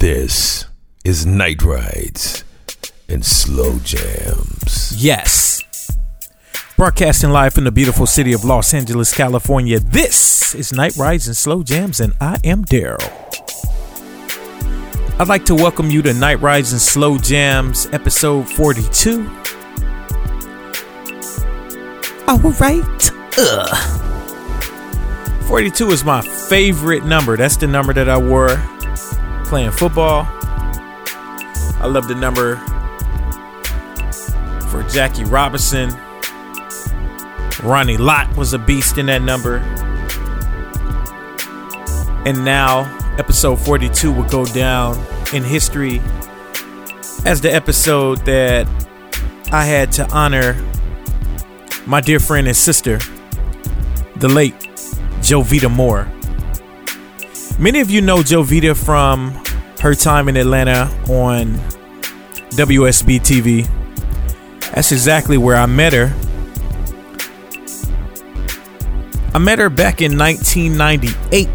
This is Night Rides and Slow Jams. Yes. Broadcasting live from the beautiful city of Los Angeles, California. This is Night Rides and Slow Jams, and I am Daryle. I'd like to welcome you to Night Rides and Slow Jams, episode 42. All right. Ugh. 42 is my favorite number. That's the number that I wore playing football. I love the number for Jackie Robinson. Ronnie Lott was a beast in that number. And now, episode 42 will go down in history as the episode that I had to honor my dear friend and sister, the late Jovita Moore. Many of you know Jovita from her time in Atlanta on WSB TV. That's exactly where I met her. I met her back in 1998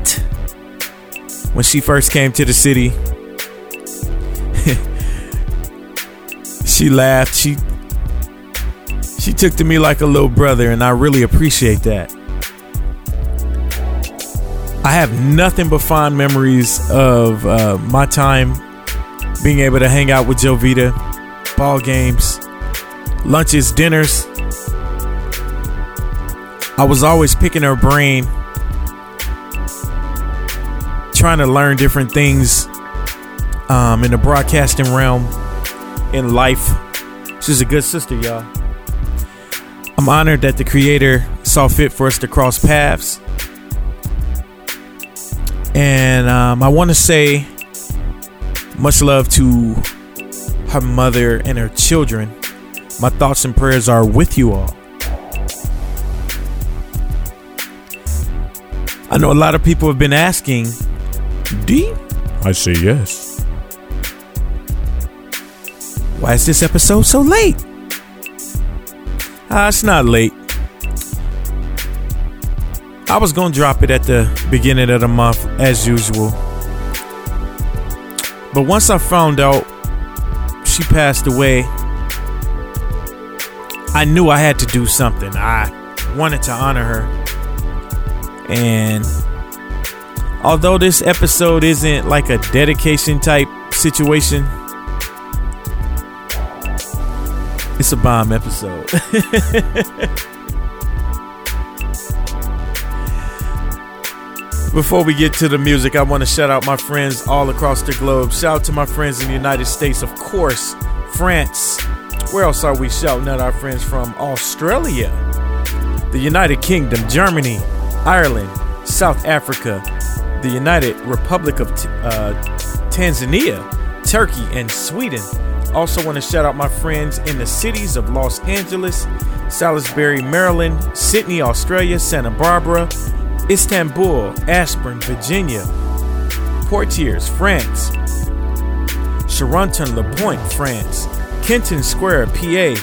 when she first came to the city. she laughed. She she took to me like a little brother and I really appreciate that. I have nothing but fond memories of uh, my time being able to hang out with Jovita, ball games, lunches, dinners. I was always picking her brain, trying to learn different things um, in the broadcasting realm, in life. She's a good sister, y'all. I'm honored that the creator saw fit for us to cross paths and um, I want to say much love to her mother and her children. My thoughts and prayers are with you all. I know a lot of people have been asking, D? I say yes. Why is this episode so late? Ah, it's not late. I was gonna drop it at the beginning of the month as usual. But once I found out she passed away, I knew I had to do something. I wanted to honor her. And although this episode isn't like a dedication type situation, it's a bomb episode. Before we get to the music, I want to shout out my friends all across the globe. Shout out to my friends in the United States, of course, France. Where else are we shouting out our friends from? Australia, the United Kingdom, Germany, Ireland, South Africa, the United Republic of uh, Tanzania, Turkey, and Sweden. Also, want to shout out my friends in the cities of Los Angeles, Salisbury, Maryland, Sydney, Australia, Santa Barbara, Istanbul, Ashburn, Virginia, Poitiers, France, Charenton Le Pont, France, Kennett Square, PA,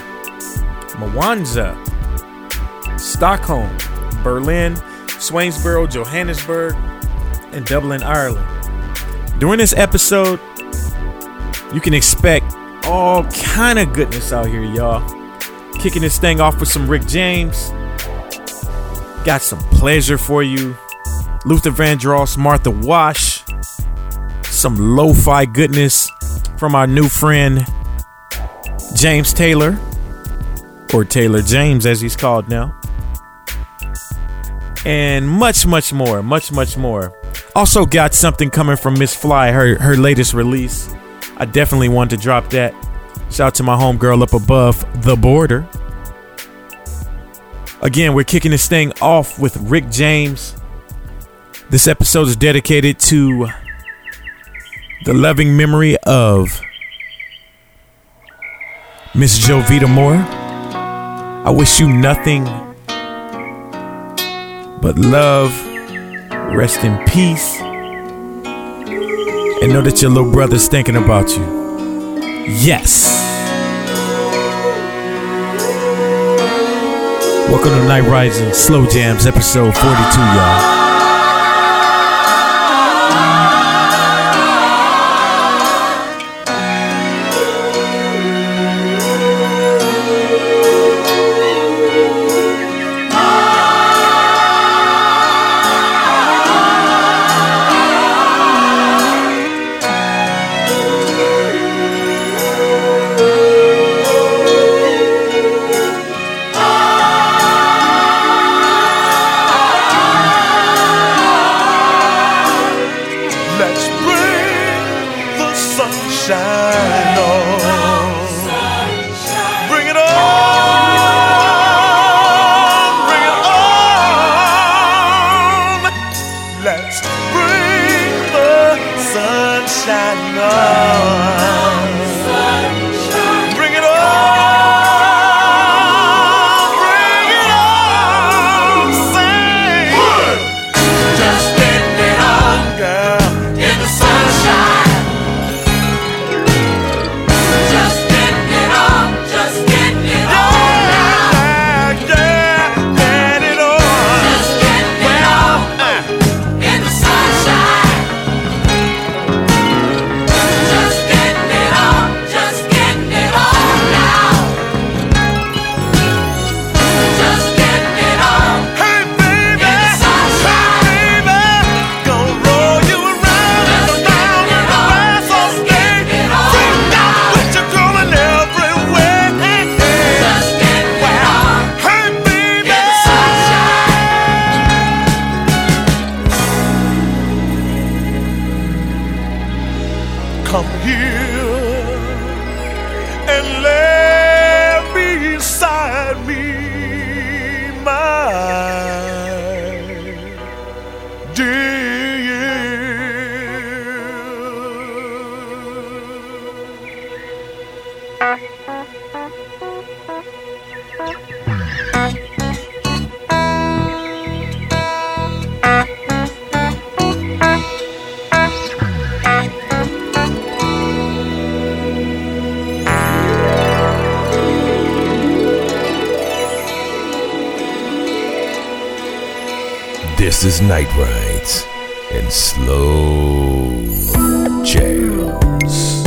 Mwanza, Stockholm, Berlin, Swainsboro, Johannesburg, and Dublin, Ireland. During this episode, you can expect all kind of goodness out here, y'all. Kicking this thing off with some Rick James. Got some pleasure for you. Luther Vandross, Martha Wash. Some lo fi goodness from our new friend, James Taylor, or Taylor James as he's called now. And much, much more. Much, much more. Also, got something coming from Miss Fly, her, her latest release. I definitely wanted to drop that. Shout out to my homegirl up above the border. Again, we're kicking this thing off with Rick James. This episode is dedicated to the loving memory of Miss Jovita Moore. I wish you nothing but love, rest in peace, and know that your little brother's thinking about you. Yes. Welcome to Night Rides and Slow Jams, episode 42, y'all. This is Night Rides and Slow Jams.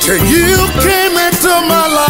Till you came into my life.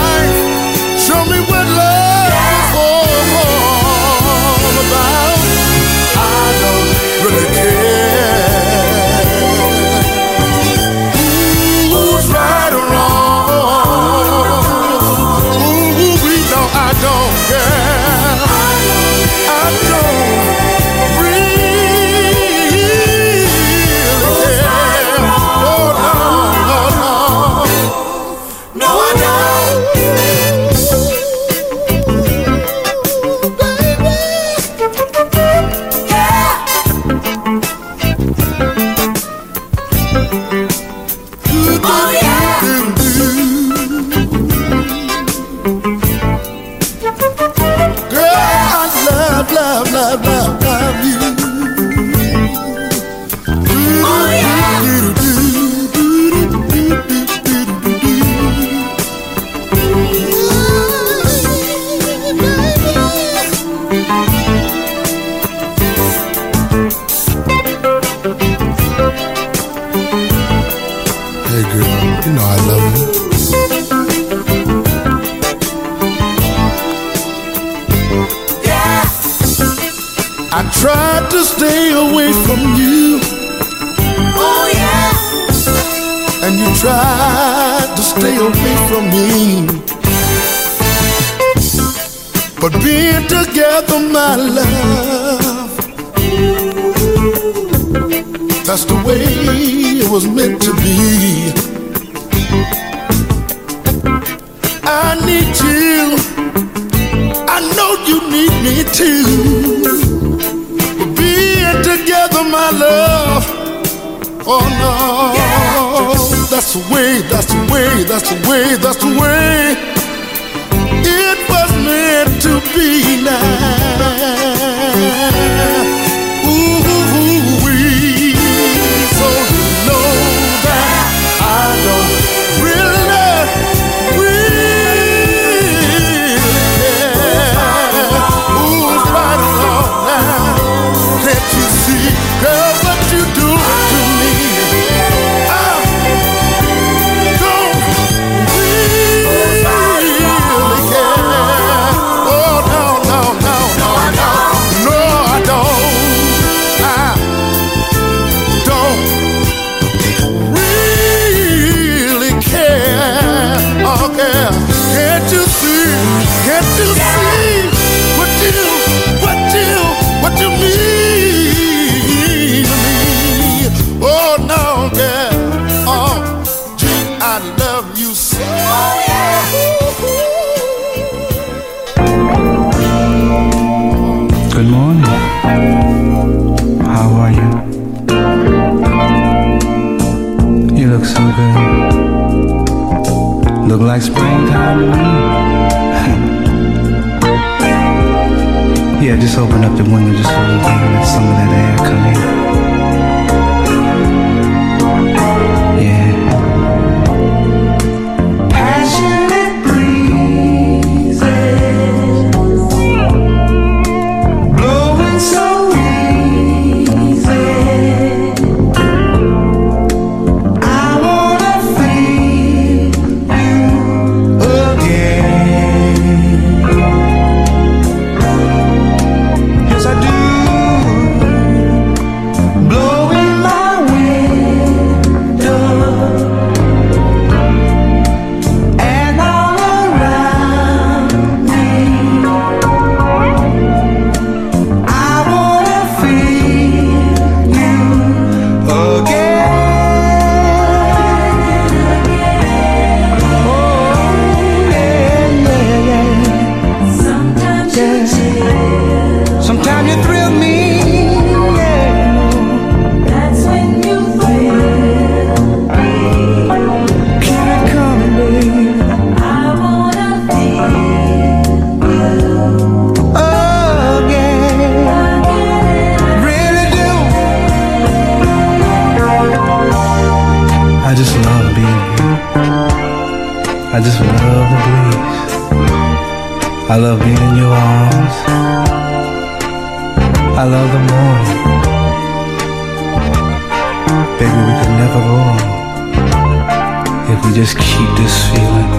We just keep this feeling.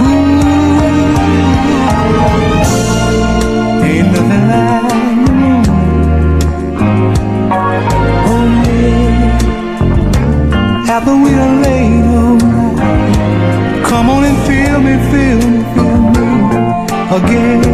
Ooh, ain't nothing like the moon. Yeah, after we done laid night, come on and feel me, feel me, feel me again.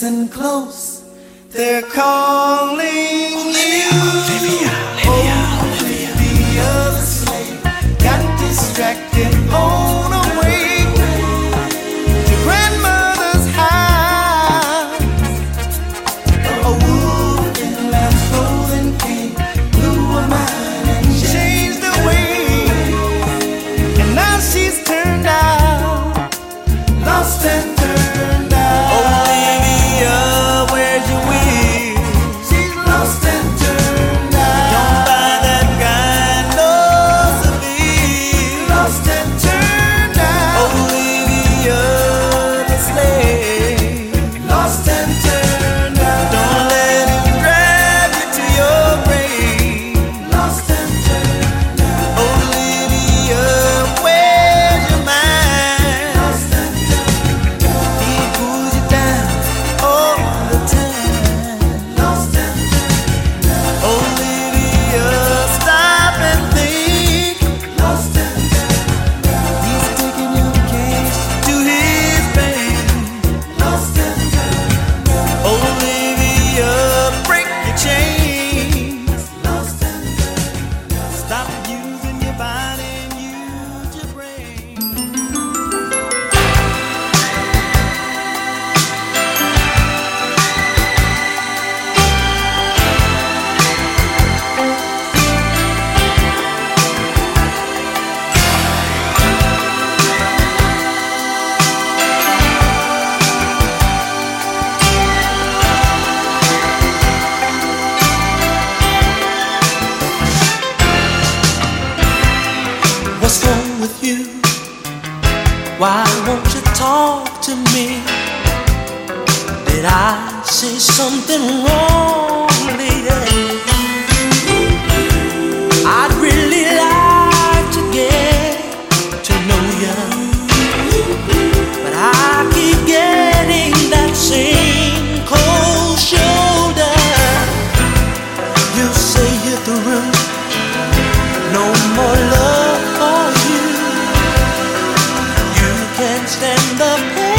Listen close, they're calling Olivia, you. Olivia, Olivia. understand the pain.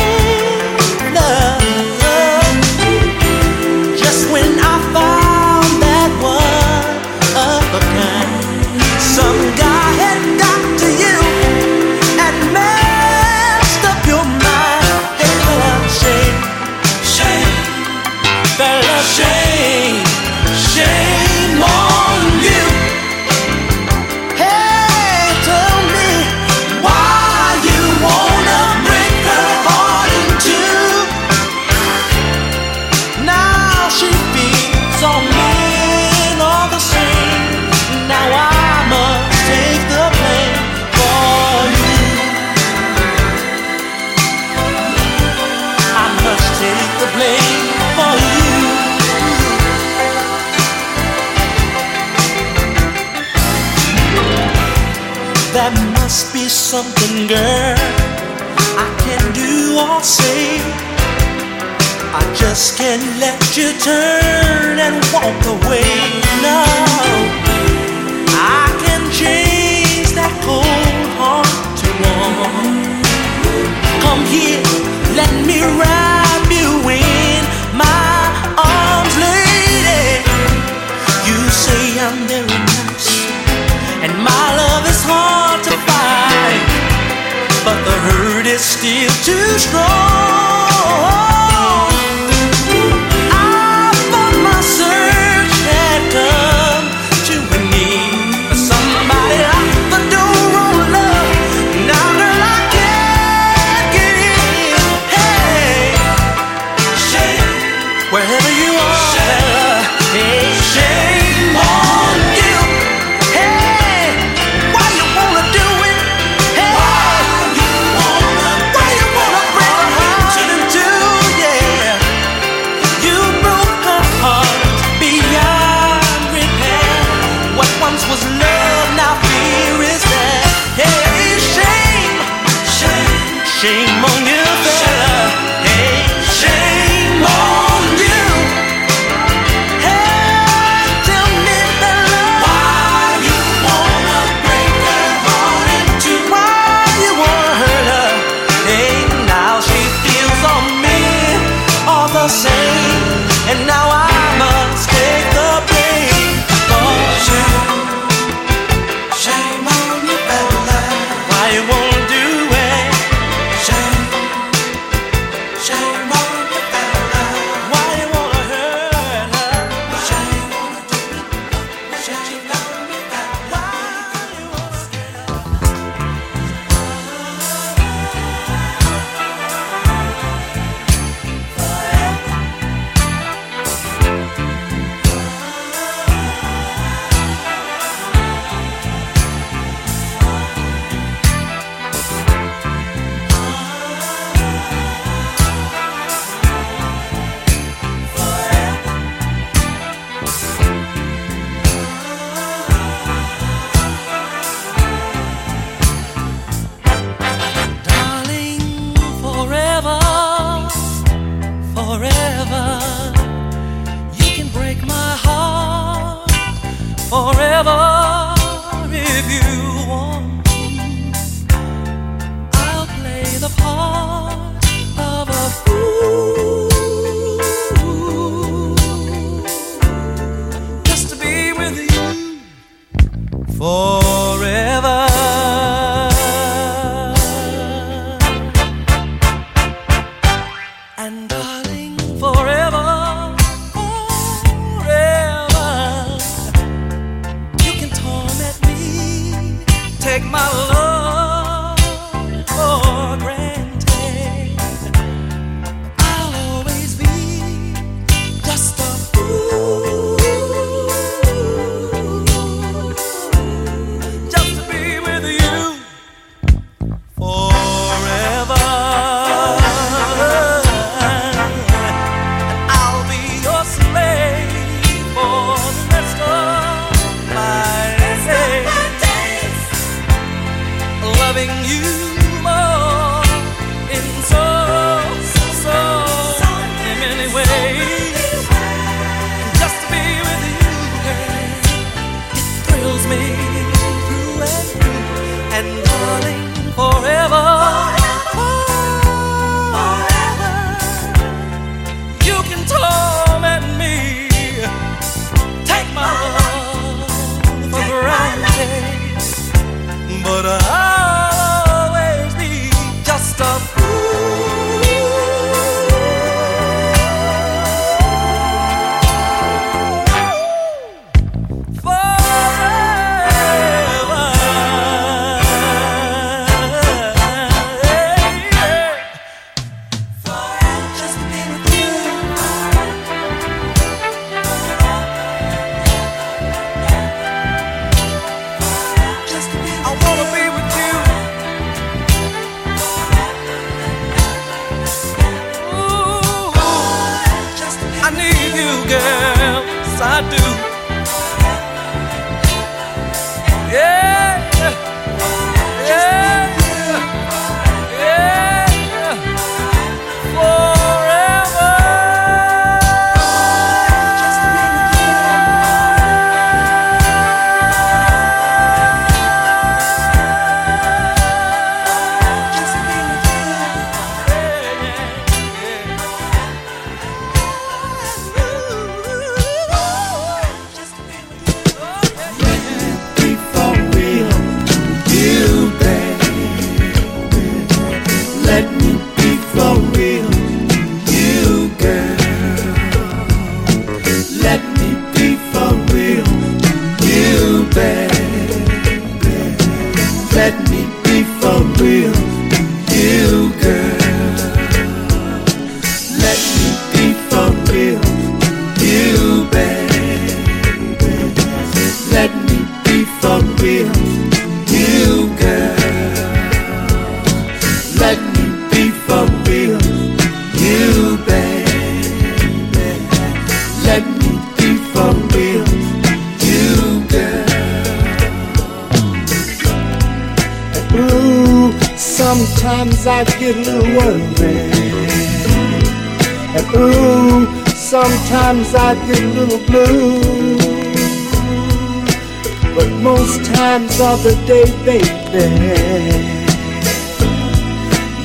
most times of the day, baby.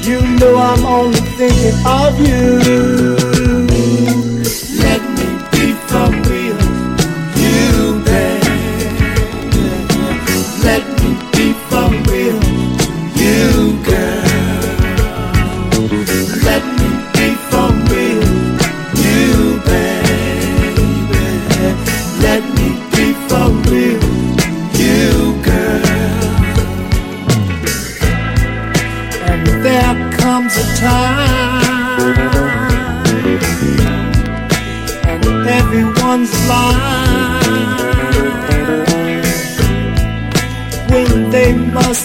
You know I'm only thinking of you.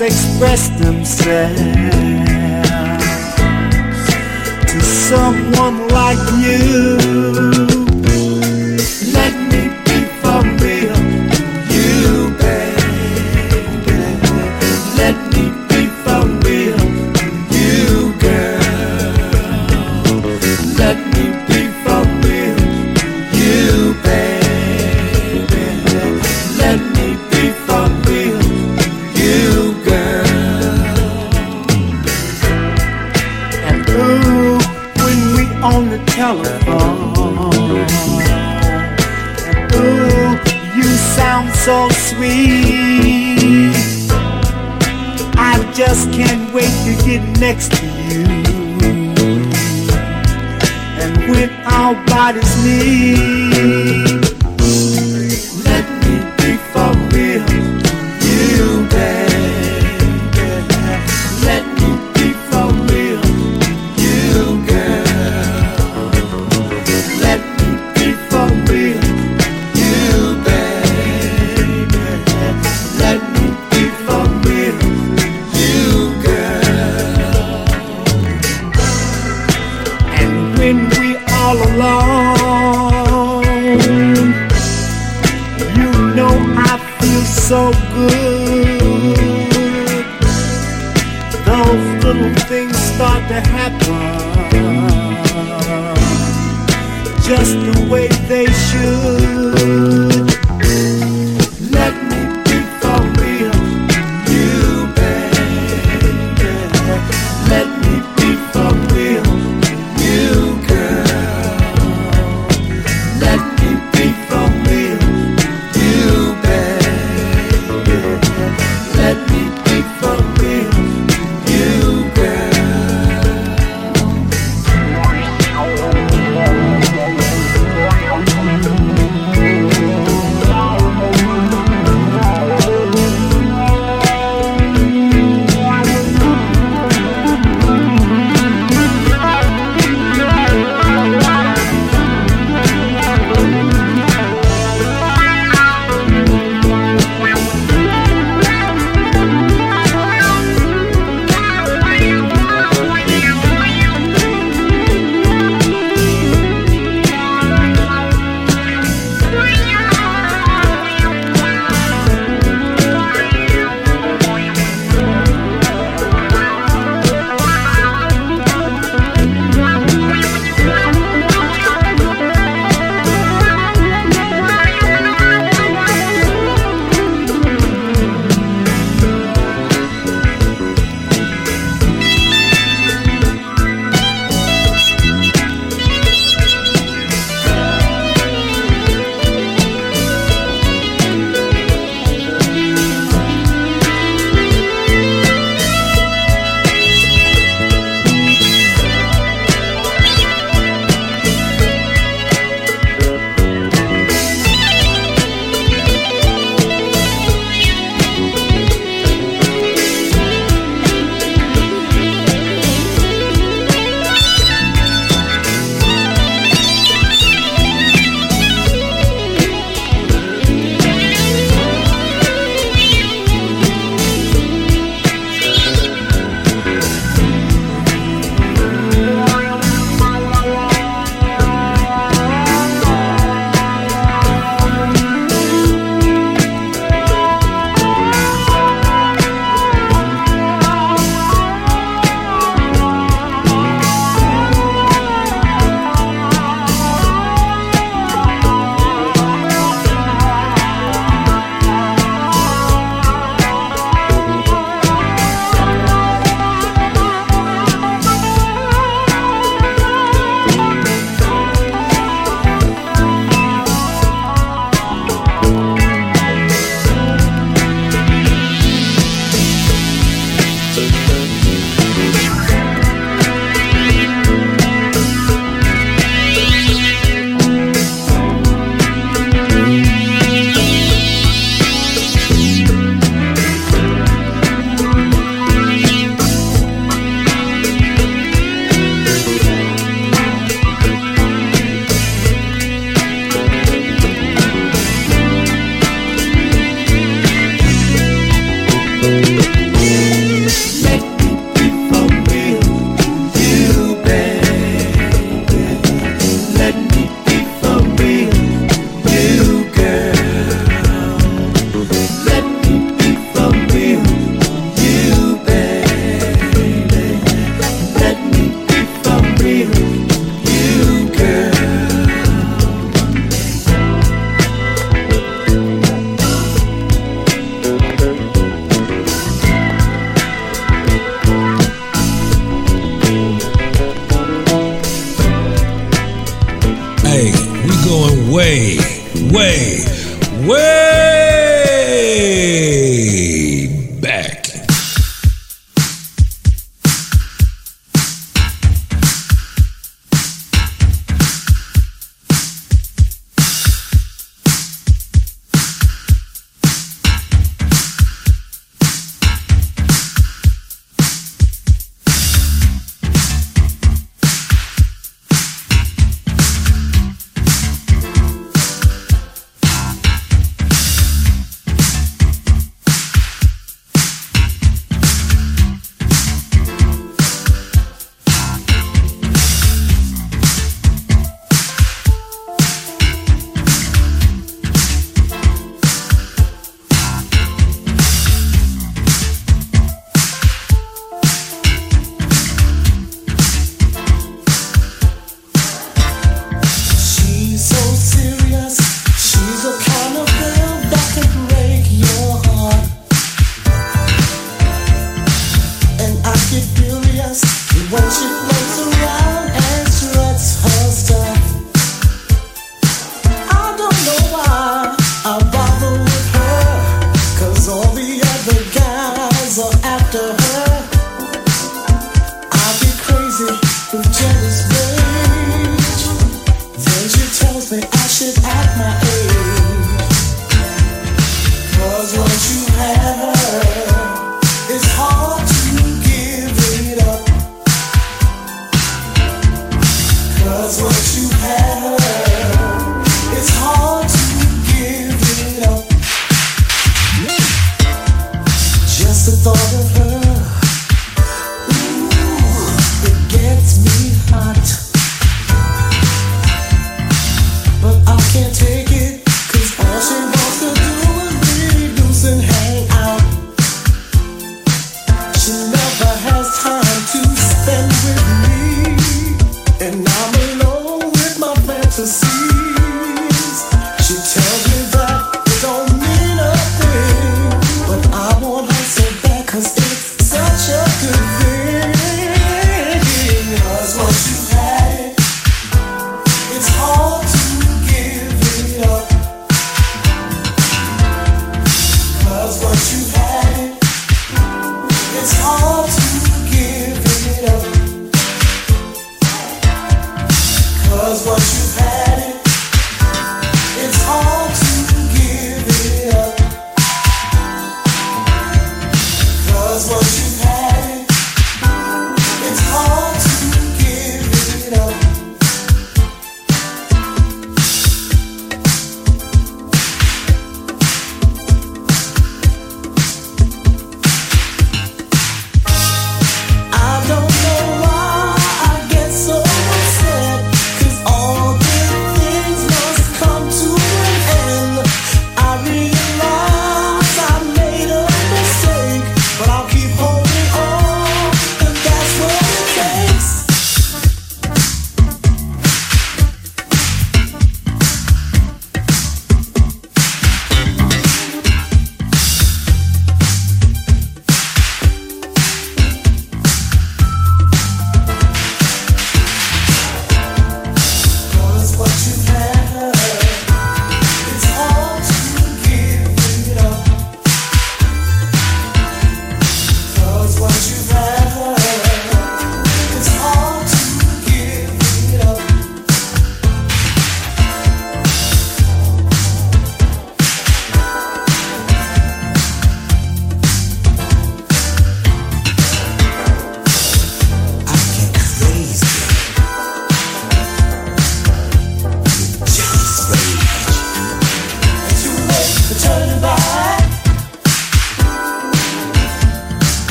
express themselves to someone like you. The way they should.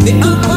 The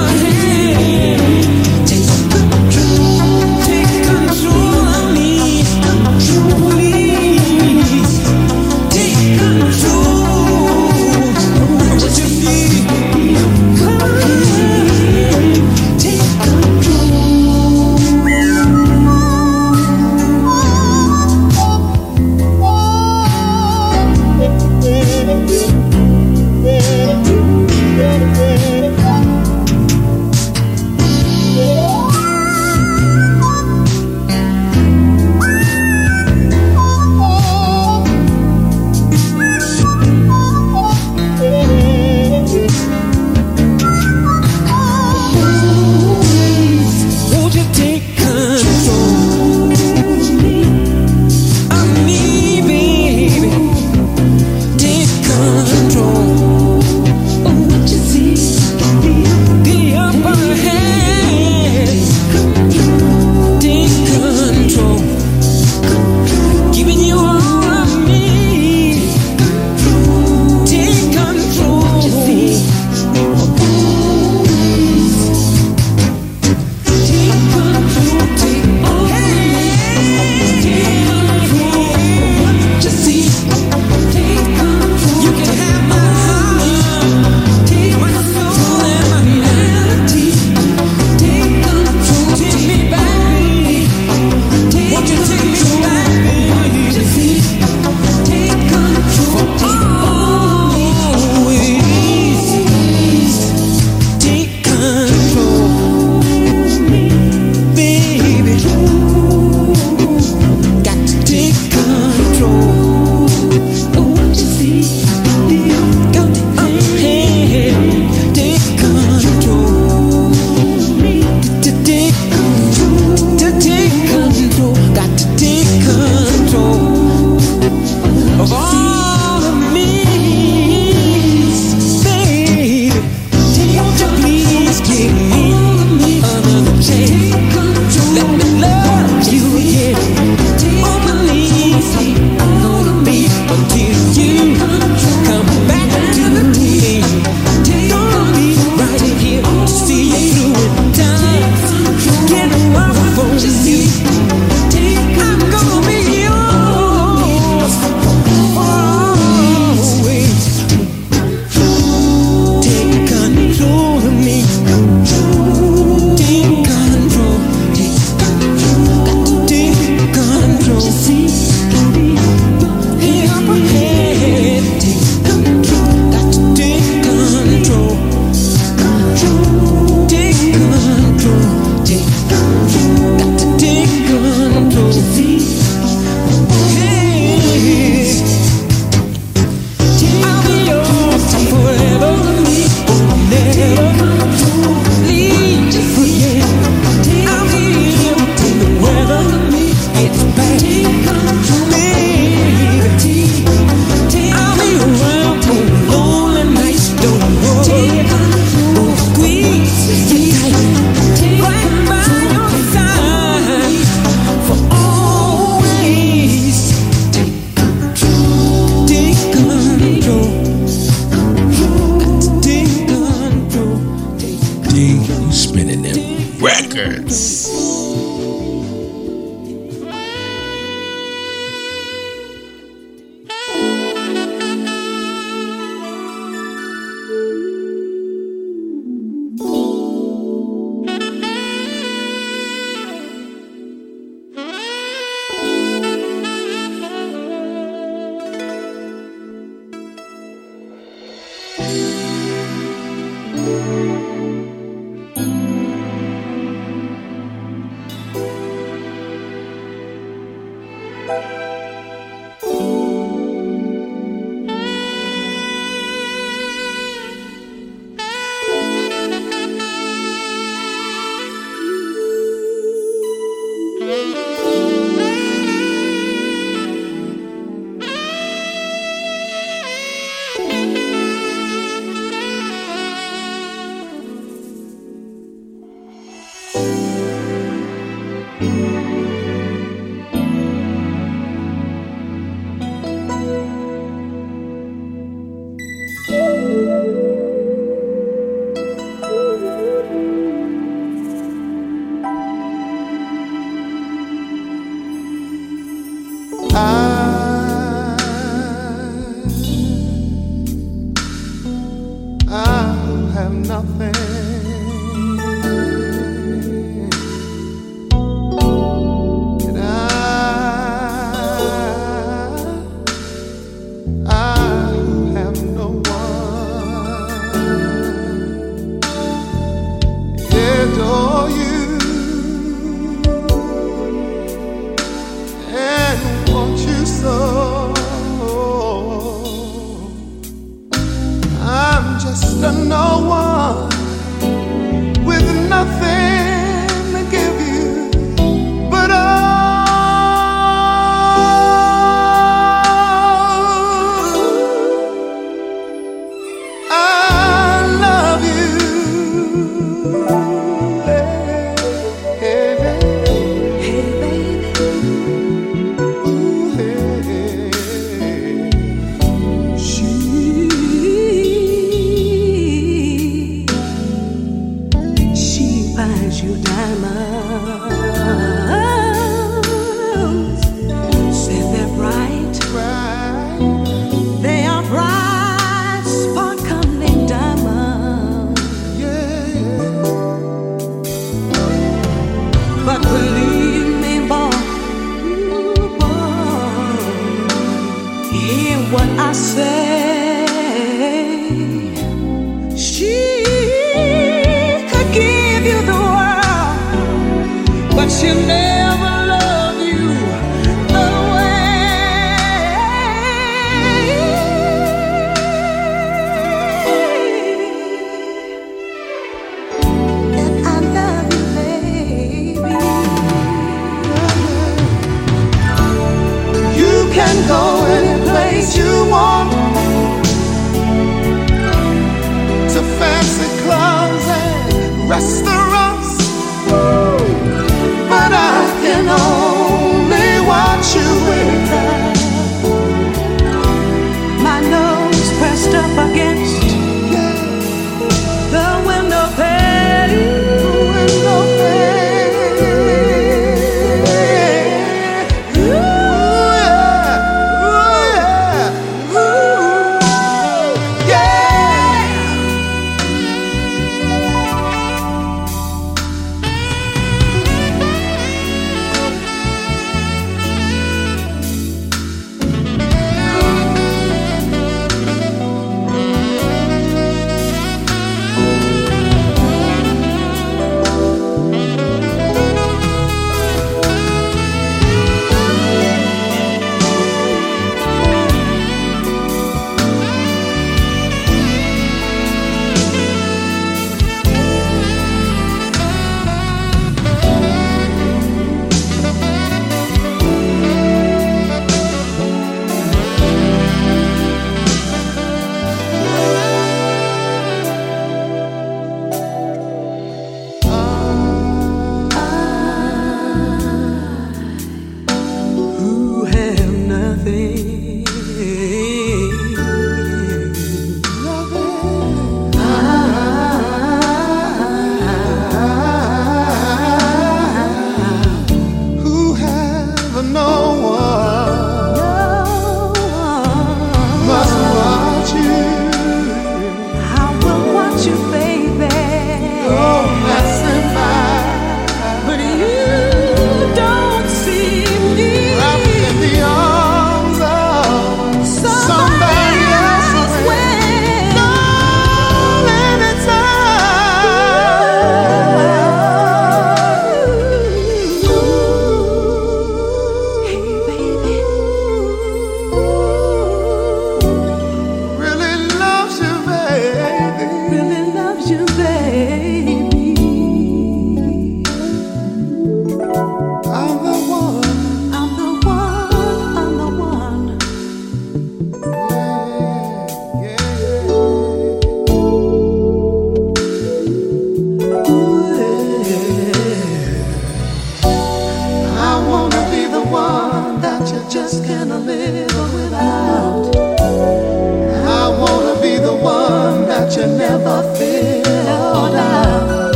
just cannot live without. I wanna be the one that you never filled out.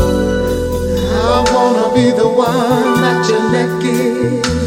I wanna be the one that you neck give.